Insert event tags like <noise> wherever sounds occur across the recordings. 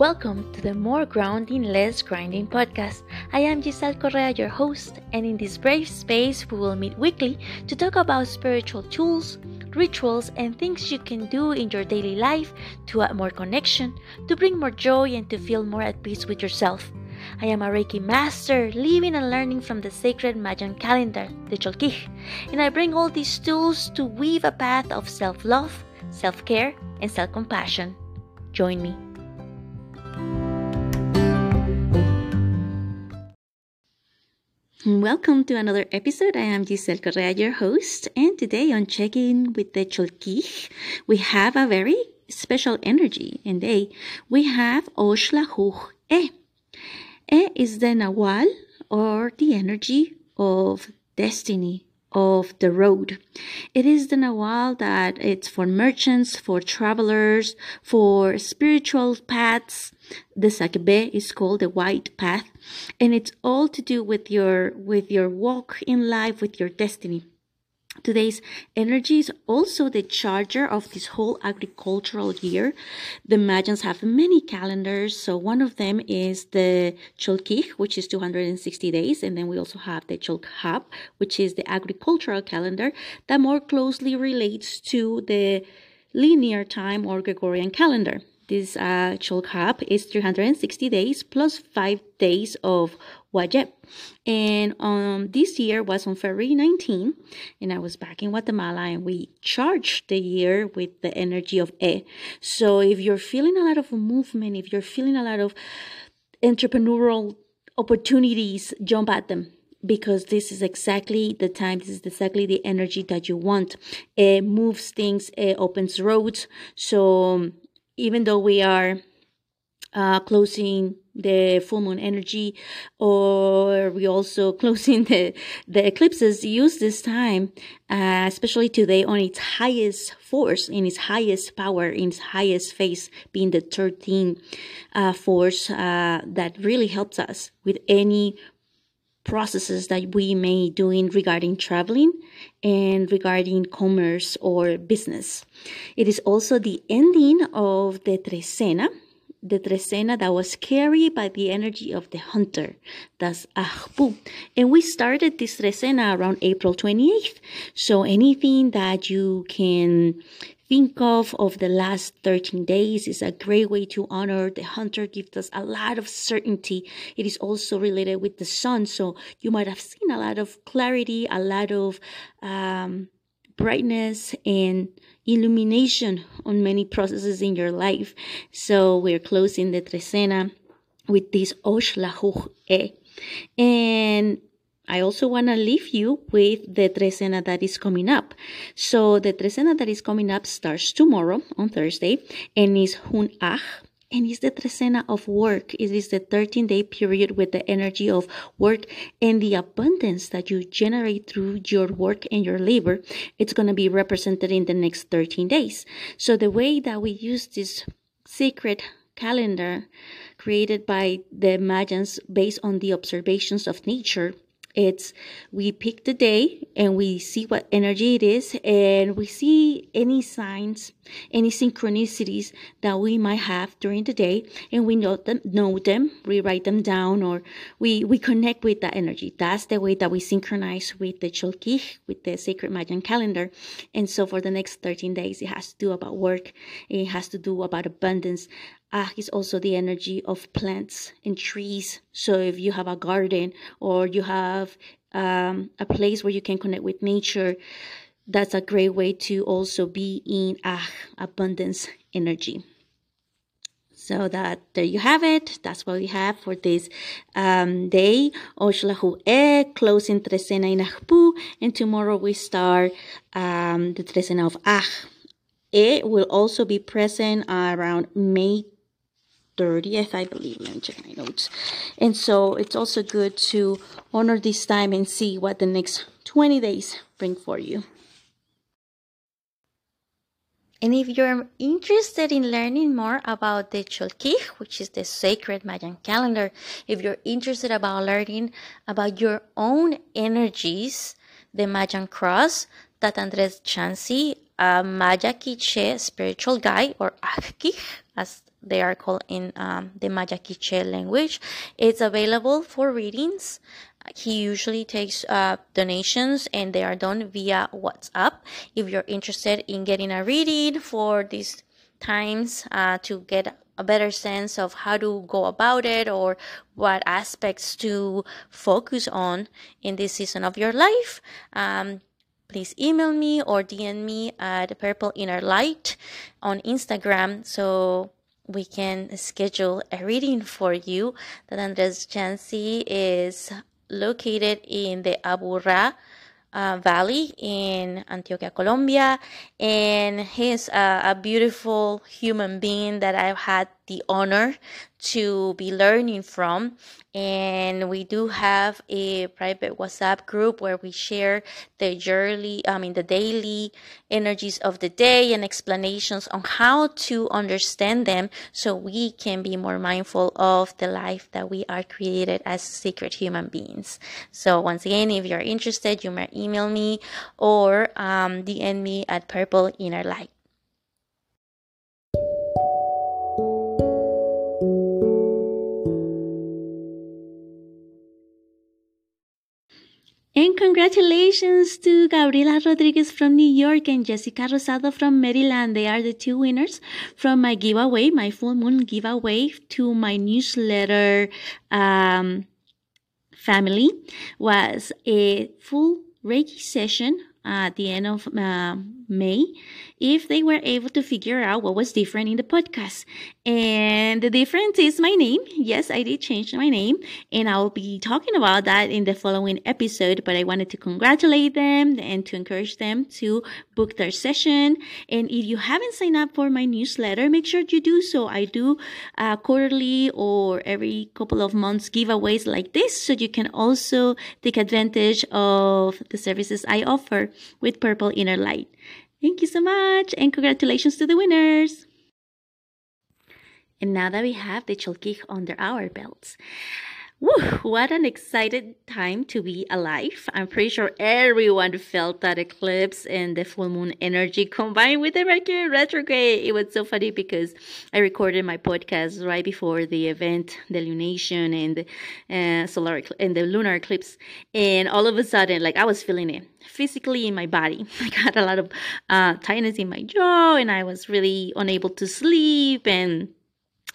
Welcome to the More Grounding, Less Grinding podcast. I am Giselle Correa, your host, and in this brave space, we will meet weekly to talk about spiritual tools, rituals, and things you can do in your daily life to add more connection, to bring more joy, and to feel more at peace with yourself. I am a Reiki master, living and learning from the sacred Mayan calendar, the Cholquij, and I bring all these tools to weave a path of self love, self care, and self compassion. Join me. Welcome to another episode. I am Giselle Correa, your host, and today on Checking with the Cholquij, we have a very special energy, and today we have Oxlajuj E. E is the Nahual or the energy of destiny, of the road. It is the Nahual that it's for merchants, for travelers, for spiritual paths. The Sakbe is called the white path, and it's all to do with your with your walk in life, with your destiny. Today's energy is also the charger of this whole agricultural year. The Mayans have many calendars. So one of them is the Cholquij, which is 260 days. And then we also have the Cholcaj, which is the agricultural calendar that more closely relates to the linear time or Gregorian calendar. This uh, Cholcaj is 360 days plus five days of Wayeb. And um, this year was on February 19, and I was back in Guatemala, and we charged the year with the energy of E. So if you're feeling a lot of movement, if you're feeling a lot of entrepreneurial opportunities, jump at them because this is exactly the time, this is exactly the energy that you want. It moves things, it opens roads. So even though we are uh, closing the full moon energy or we also <laughs> closing the the eclipses use this time uh, especially today on its highest force in its highest power in its highest phase being the 13 uh, force uh, that really helps us with any processes that we may doing regarding traveling and regarding commerce or business. It is also the ending of the trecena, the trecena that was carried by the energy of the hunter. That's Ahpu. And we started this trecena around April 28th. So anything that you can think of of the last 13 days is a great way to honor the hunter gives us a lot of certainty. It is also related with the sun so you might have seen a lot of clarity a lot of um, brightness and illumination on many processes in your life. So we're closing the trecena with this Oxlajuj E and I also want to leave you with the trecena that is coming up. So the trecena that is coming up starts tomorrow on Thursday and is Hun Ach and it's the trecena of work. It is the 13 day period with the energy of work and the abundance that you generate through your work and your labor. It's going to be represented in the next 13 days. So the way that we use this sacred calendar created by the Mayans based on the observations of nature it's we pick the day and we see what energy it is and we see any signs any synchronicities that we might have during the day and we know them know them we write them down or we we connect with that energy. That's the way that we synchronize with the cholquij with the sacred mayan calendar. And so for the next 13 days it has to do about work. It has to do about abundance Ah is also the energy of plants and trees. So if you have a garden or you have um, a place where you can connect with nature, that's a great way to also be in Ah abundance energy. So that there you have it. That's what we have for this um, day. Oxlajuj E, closing Trecena in Ahpu, and tomorrow we start um, the Trecena of Ah. It will also be present around May 30th, I believe. Let me check my notes. And so it's also good to honor this time and see what the next 20 days bring for you. And if you're interested in learning more about the Cholquij, which is the sacred Mayan calendar, if you're interested about learning about your own energies, the Mayan cross Tat Andres Chanci, a Maya Quiche spiritual guide or Ajkij, as they are called in um, the Maya Quiche language. It's available for readings. He usually takes uh, donations and they are done via WhatsApp. If you're interested in getting a reading for these times uh, to get a better sense of how to go about it or what aspects to focus on in this season of your life, um, please email me or DM me at Purple Inner Light on Instagram so we can schedule a reading for you. Tat Andres Chanci is located in the Aburrá uh, Valley in Antioquia, Colombia, and he's a, a beautiful human being that I've had the honor to be learning from. And we do have a private WhatsApp group where we share the yearly, I mean, the daily energies of the day and explanations on how to understand them so we can be more mindful of the life that we are created as sacred human beings. So, once again, if you're interested, you may email me or um, DM me at Purple Inner Light. And congratulations to Gabriela Rodriguez from New York and Jessica Rosado from Maryland. They are the two winners from my giveaway, my full moon giveaway to my newsletter um, family was a full Reiki session at the end of uh, May if they were able to figure out what was different in the podcast. And the difference is my name. Yes, I did change my name, and I'll be talking about that in the following episode. But I wanted to congratulate them and to encourage them to book their session. And if you haven't signed up for my newsletter, make sure you do so. I do uh, quarterly or every couple of months giveaways like this, so you can also take advantage of the services I offer with Purple Inner Light. Thank you so much and congratulations to the winners. And now that we have the Cholquij under our belts, Woo, what an excited time to be alive. I'm pretty sure everyone felt that eclipse and the full moon energy combined with the Mercury retrograde. It was so funny because I recorded my podcast right before the event, the lunation and the uh, solar and the lunar eclipse. And all of a sudden, like I was feeling it physically in my body. <laughs> I got a lot of uh, tightness in my jaw and I was really unable to sleep and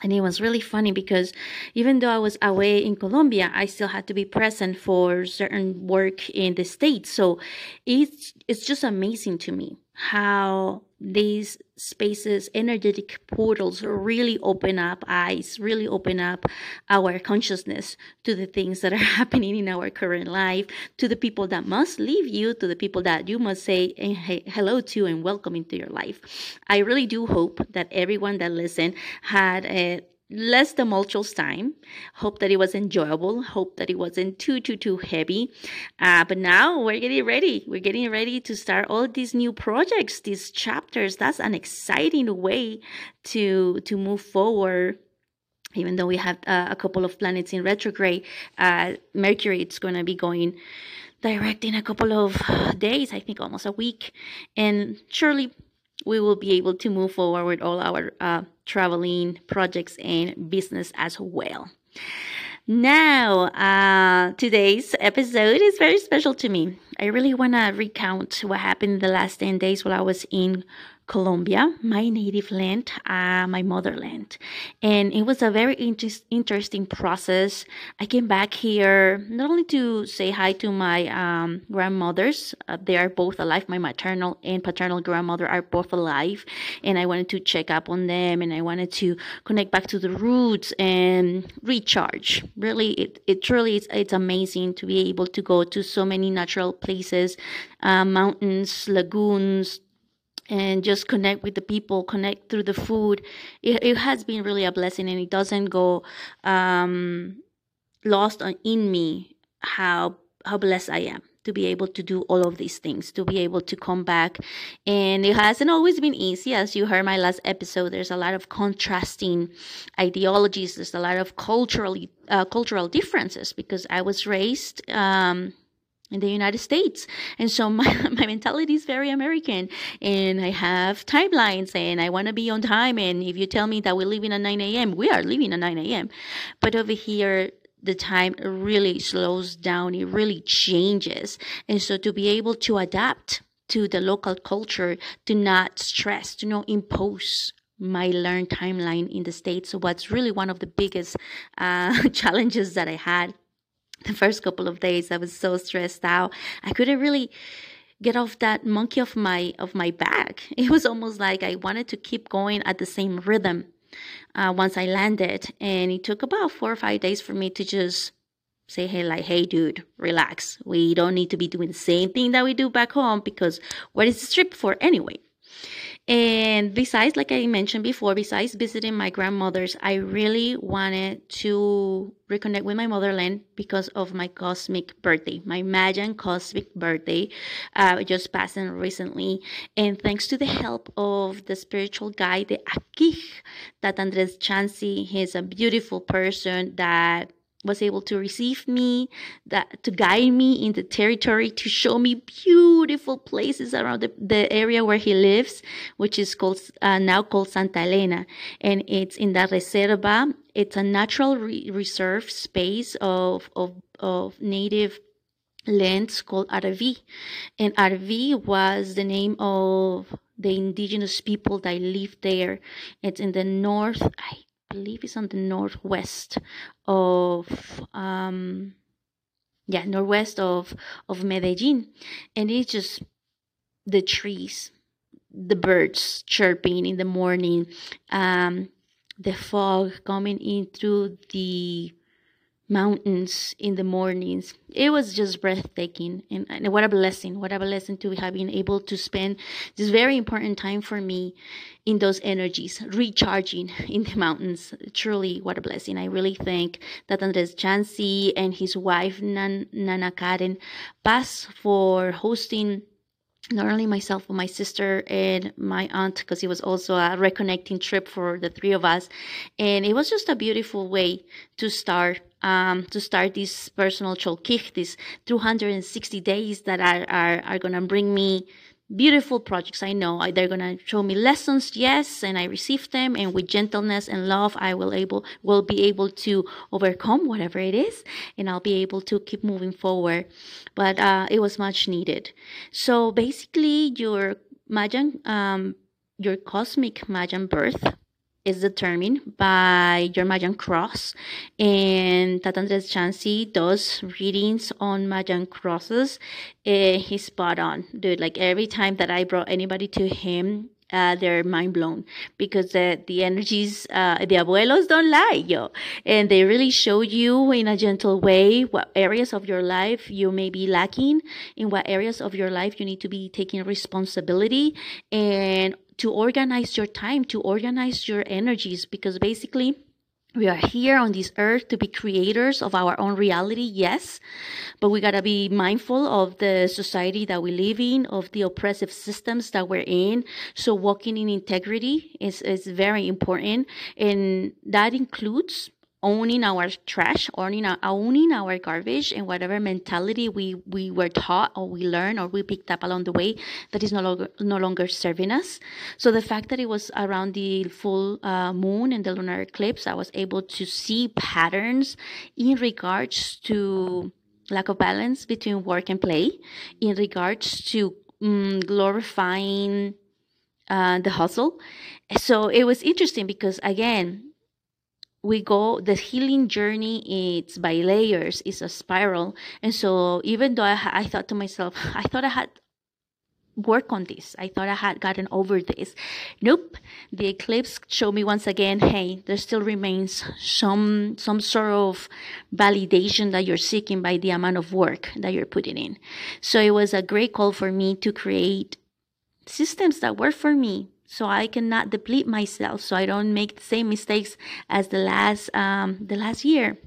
and it was really funny because even though I was away in Colombia, I still had to be present for certain work in the States. So it's it's just amazing to me how these spaces, energetic portals really open up eyes, really open up our consciousness to the things that are <laughs> happening in our current life, to the people that must leave you, to the people that you must say eh, hello to and welcome into your life. I really do hope that everyone that listened had a less tumultuous time. Hope that it was enjoyable. Hope that it wasn't too, too, too heavy. Uh, but now we're getting ready. We're getting ready to start all these new projects, these chapters. That's an exciting way to to move forward. Even though we have uh, a couple of planets in retrograde, uh, Mercury it's going to be going direct in a couple of days. I think almost a week, and surely we will be able to move forward with all our uh, traveling projects and business as well. Now, uh, today's episode is very special to me. I really want to recount what happened the last 10 days while I was in Colombia, my native land, uh, my motherland. And it was a very inter- interesting process. I came back here not only to say hi to my um, grandmothers, uh, they are both alive. My maternal and paternal grandmother are both alive. And I wanted to check up on them and I wanted to connect back to the roots and recharge. Really, it, it truly is, it's amazing to be able to go to so many natural places, uh, mountains, lagoons, and just connect with the people, connect through the food. It, it has been really a blessing, and it doesn't go um, lost on, in me how how blessed I am to be able to do all of these things, to be able to come back. And it hasn't always been easy. As you heard my last episode, there's a lot of contrasting ideologies. There's a lot of culturally uh, cultural differences because I was raised um, in the United States. And so my, <laughs> my mentality is very American and I have timelines and I want to be on time. And if you tell me that we're leaving at 9 a.m., we are leaving at 9 a.m. But over here, the time really slows down. It really changes. And so to be able to adapt to the local culture, to not stress, to not impose my learn timeline in the States. What's really one of the biggest uh, <laughs> challenges that I had the first couple of days i was so stressed out. I couldn't really get off that monkey of my of my back. <laughs> It was almost like i wanted to keep going at the same rhythm uh, once i landed. And it took about four or five days for me to just say hey like hey dude relax. We don't need to be doing the same thing that we do back home because what is this trip for anyway and besides, like I mentioned before, besides visiting my grandmother's, I really wanted to reconnect with my motherland because of my cosmic birthday, my Mayan cosmic birthday, uh, just passing recently. And thanks to the help of the spiritual guide, the Akij, Tat Andres Chanci, he's a beautiful person that was able to receive me, that to guide me in the territory, to show me beautiful places around the, the area where he lives, which is called uh, now called Santa Elena, and it's in the reserva. It's a natural re- reserve space of of of native lands called Arvi, and Arvi was the name of the indigenous people that lived there. It's in the north. I believe it's on the northwest of um yeah northwest of of medellin. And it's just the trees the birds chirping in the morning um the fog coming in through the mountains in the mornings. It was just breathtaking. And, and, what a blessing. What a blessing to have been able to spend this very important time for me in those energies, recharging in the mountains. Truly, what a blessing. I really thank Tat Andres Chanci and his wife, Nan, Nana Karen Paz, for hosting not only myself but my sister and my aunt because it was also a reconnecting trip for the three of us and it was just a beautiful way to start um, to start this personal cholquij, these 260 days that are, are, are going to bring me beautiful projects. I know they're going to show me lessons. Yes. And I receive them. And with gentleness and love, I will able, will be able to overcome whatever it is. And I'll be able to keep moving forward. But, uh, it was much needed. So basically your Mayan, um, your cosmic Mayan birth is determined by your Mayan cross. And Tat Andres Chanci does readings on Mayan crosses. Uh, he's spot on, dude. Like every time that I brought anybody to him, uh, they're mind blown because the, the energies, uh, the abuelos don't lie, yo. And they really show you in a gentle way what areas of your life you may be lacking, in what areas of your life you need to be taking responsibility and to organize your time, to organize your energies, because basically, we are here on this earth to be creators of our own reality, yes, but we gotta be mindful of the society that we live in, of the oppressive systems that we're in. So walking in integrity is, is very important. And that includes owning our trash, owning our, owning our garbage, and whatever mentality we, we were taught or we learned or we picked up along the way that is no longer no longer serving us. So the fact that it was around the full uh, moon and the lunar eclipse, I was able to see patterns in regards to lack of balance between work and play, in regards to um, glorifying uh, the hustle. So it was interesting because again, we go the healing journey it's by layers it's a spiral. And so even though I, I thought to myself <sighs> i thought i had work on this. I thought i had gotten over this. Nope. The eclipse showed me once again hey there still remains some some sort of validation that you're seeking by the amount of work that you're putting in. So it was a great call for me to create systems that work for me so I cannot deplete myself so I don't make the same mistakes as the last um, the last year.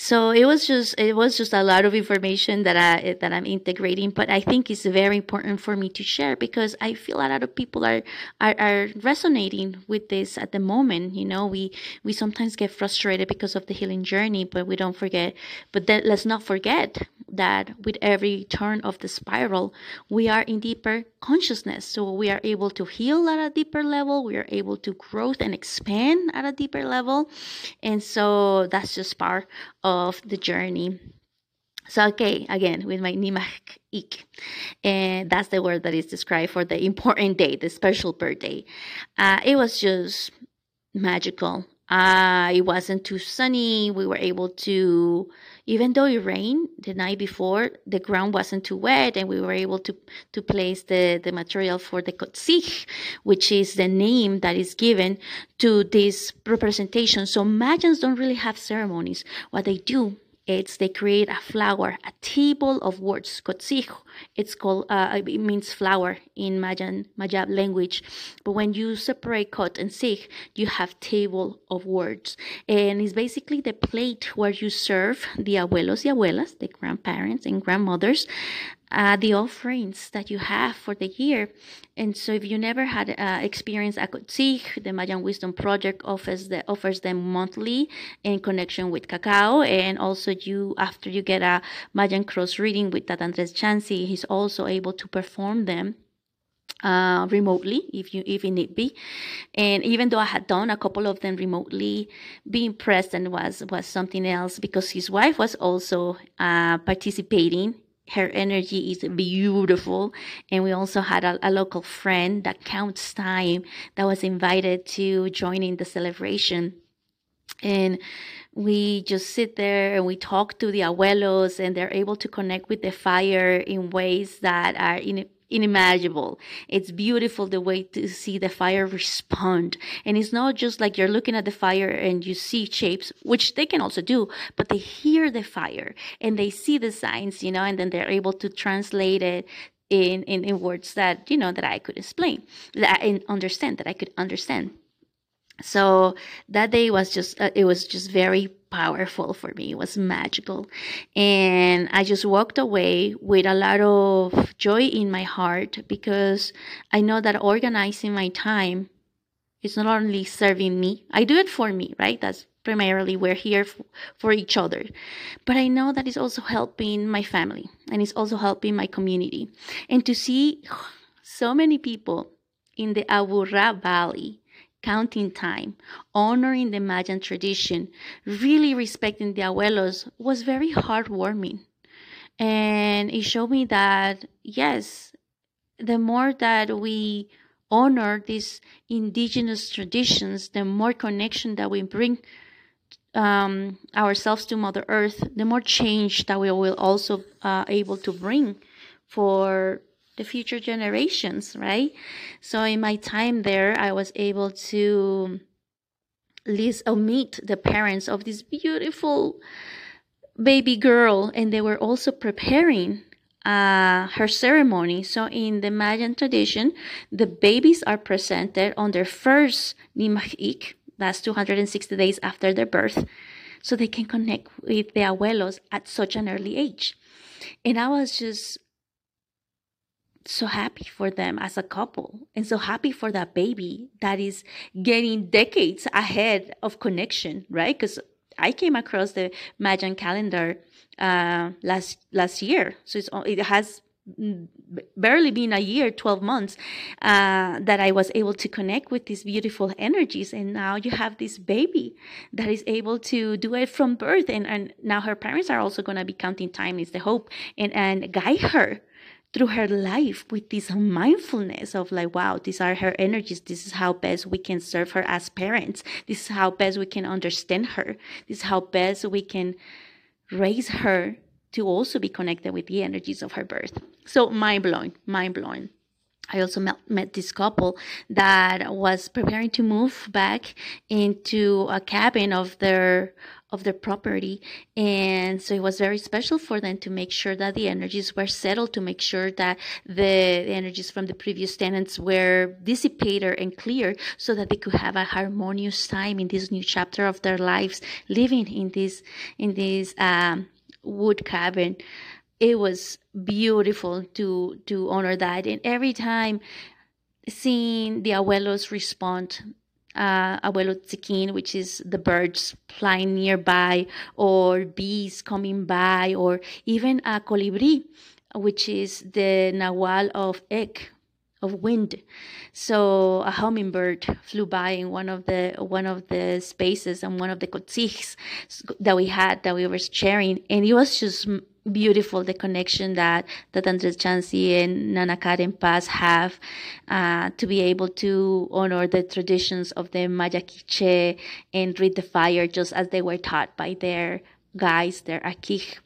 So it was just it was just a lot of information that i that i'm integrating but i think it's very important for me to share because i feel a lot of people are are, are resonating with this at the moment you know? We we sometimes get frustrated because of the healing journey but we don't forget but let's not forget that with every turn of the spiral we are in deeper consciousness. So we are able to heal at a deeper level we are able to grow and expand at a deeper level. And so that's just part of the journey. So okay, again with my Nimaj Q'ij, and that's the word that is described for the important day, the special birthday. Uh, it was just magical. Uh, it wasn't too sunny. We were able to, even though it rained the night before, the ground wasn't too wet, and we were able to to place the the material for the kotzich, which is the name that is given to this representation. So Mayans don't really have ceremonies. What they do it's they create a flower, a table of words. Kotzijo. It's called. Uh, it means flower in Mayan Mayab language. But when you separate kot and sig, you have table of words, and it's basically the plate where you serve the abuelos y abuelas, the grandparents and grandmothers, uh, the offerings that you have for the year. And so, if you never had uh, experienced Akotzich, the Mayan Wisdom Project offers the, offers them monthly in connection with cacao. And also, you after you get a Mayan cross reading with Tat Andres Chanci, he's also able to perform them uh, remotely if you if it need be and even though i had done a couple of them remotely being present was was something else because his wife was also uh, participating her energy is beautiful. And we also had a, a, local friend that counts time that was invited to join in the celebration. And we just sit there and we talk to the abuelos and they're able to connect with the fire in ways that are in, unimaginable. It's beautiful the way to see the fire respond. And it's not just like you're looking at the fire and you see shapes, which they can also do, but they hear the fire and they see the signs, you know, and then they're able to translate it in, in, in words that, you know, that I could explain, that I understand, that I could understand so that day was just uh, it was just very powerful for me. It was magical. And i just walked away with a lot of joy in my heart because i know that organizing my time is not only serving me i do it for me right? That's primarily we're here f- for each other. But i know that it's also helping my family and it's also helping my community. And to see so many people in the aburra valley counting time, honoring the Mayan tradition, really respecting the abuelos was very heartwarming. And it showed me that, yes, the more that we honor these indigenous traditions, the more connection that we bring um, ourselves to Mother Earth, the more change that we will also uh, able to bring for the future generations, right? So in my time there, I was able to list or meet the parents of this beautiful baby girl, and they were also preparing uh, her ceremony. So in the Mayan tradition, the babies are presented on their first Nimaj Q'ij, that's 260 days after their birth, so they can connect with the abuelos at such an early age. And I was just so happy for them as a couple and so happy for that baby that is getting decades ahead of connection, right? Because I came across the Mayan calendar uh, last last year, so it has barely been a year 12 months uh, that i was able to connect with these beautiful energies. And now you have this baby that is able to do it from birth. And, and now her parents are also going to be counting time is the hope and, and guide her through her life with this mindfulness of like, wow, these are her energies. This is how best we can serve her as parents. This is how best we can understand her. This is how best we can raise her to also be connected with the energies of her birth. So mind blowing, mind blowing. I also met, met, this couple that was preparing to move back into a cabin of their of their property. And so it was very special for them to make sure that the energies were settled to make sure that the, the energies from the previous tenants were dissipated and clear so that they could have a harmonious time in this new chapter of their lives living in this in this um, wood cabin. It was beautiful to to honor that. And every time seeing the abuelos respond uh, abuelo tzikin, which is the birds flying nearby, or bees coming by, or even a colibri, which is the nahual of egg, of wind. So a hummingbird flew by in one of the one of the spaces and one of the kotziks that we had that we were sharing, and it was just beautiful the connection that Tat Andres Chanci and Nana Karen Paz have uh, to be able to honor the traditions of the Maya Quiche and read the fire just as they were taught by their guides, their akij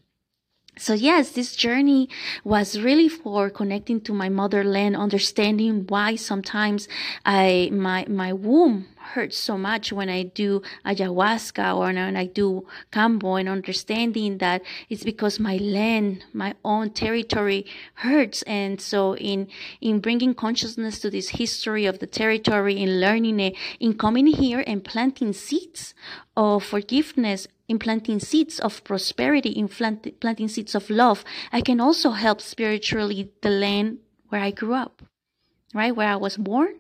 so yes this journey was really for connecting to my motherland understanding why sometimes i my my womb hurts so much when i do ayahuasca or when i do kambo and understanding that it's because my land my own territory hurts. And so in in bringing consciousness to this history of the territory in learning it in coming here and planting seeds of forgiveness in planting seeds of prosperity, in plant- planting seeds of love. I can also help spiritually the land where I grew up, right? Where I was born,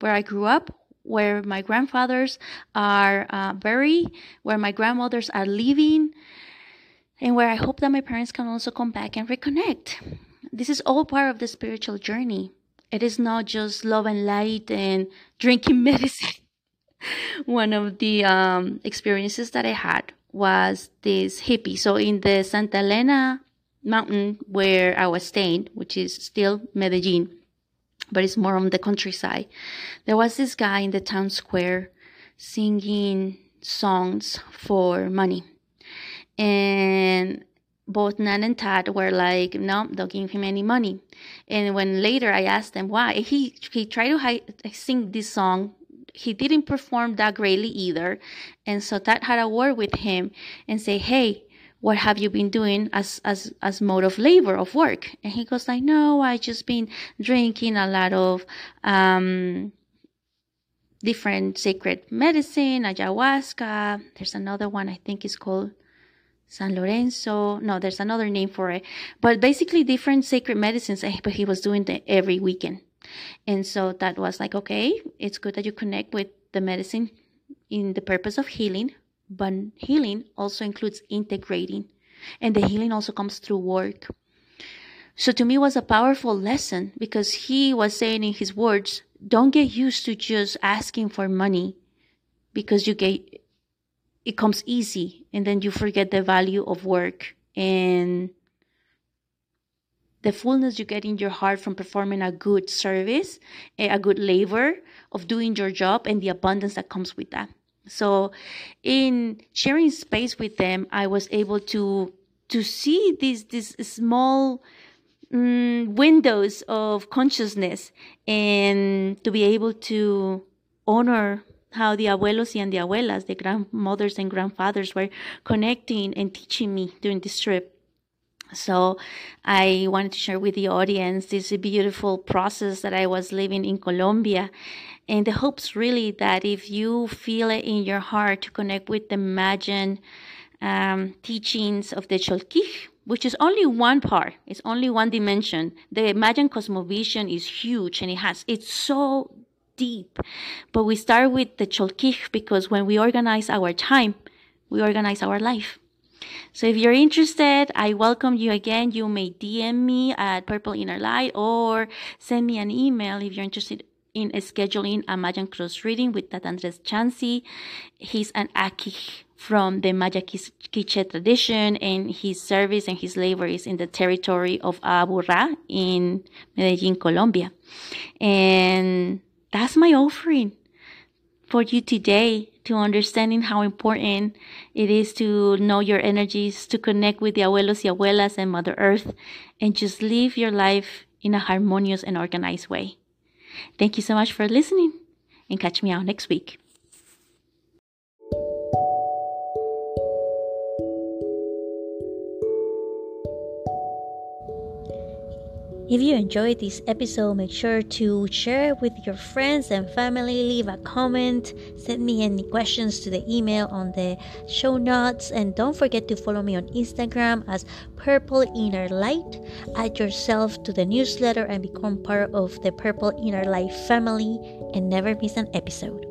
where I grew up, where my grandfathers are uh, buried, where my grandmothers are living, and where I hope that my parents can also come back and reconnect. This is all part of the spiritual journey. It is not just love and light and drinking <laughs> medicine. One of the um, experiences that I had was this hippie. So in the Santa Elena mountain where I was staying, which is still Medellin, but it's more on the countryside, there was this guy in the town square singing songs for money. And both Nan and Tat were like, no, don't give him any money. And when later I asked them why, he he tried to sing this song he didn't perform that greatly either. And so that had a word with him and say, Hey, what have you been doing as as as mode of labor of work? And he goes like no i just been drinking a lot of um different sacred medicine ayahuasca. There's another one i think is called san lorenzo. No there's another name for it. But basically different sacred medicines eh, but he was doing that every weekend and so that was like, okay, it's good that you connect with the medicine in the purpose of healing, but healing also includes integrating. And the healing also comes through work. So to me was a powerful lesson because he was saying in his words, don't get used to just asking for money because you get it comes easy and then you forget the value of work and the fullness you get in your heart from performing a good service, a good labor of doing your job, and the abundance that comes with that. So, in sharing space with them, I was able to to see these these small mm, windows of consciousness and to be able to honor how the abuelos and the abuelas, the grandmothers and grandfathers, were connecting and teaching me during this trip. So I wanted to share with the audience this beautiful process that I was living in Colombia. And the hopes really that if you feel it in your heart to connect with the Mayan um, teachings of the Cholquij, which is only one part, it's only one dimension. The Mayan cosmovision is huge and it has, it's so deep. But we start with the Cholquij because when we organize our time, we organize our life. So if you're interested, I welcome you again. You may DM me at Purple Inner Light or send me an email if you're interested in scheduling a Mayan cross reading with Tat Andres. He's an akij from the Maya Quiche tradition and his service and his labor is in the territory of Aburrá in Medellin, Colombia. And that's my offering for you today to understanding how important it is to know your energies, to connect with the abuelos y abuelas and Mother Earth, and just live your life in a harmonious and organized way. Thank you so much for listening and catch me out next week. If you enjoyed this episode, make sure to share it with your friends and family. Leave a comment. Send me any questions to the email on the show notes. And don't forget to follow me on Instagram as Purple Inner Light. Add yourself to the newsletter and become part of the Purple Inner Light family and never miss an episode.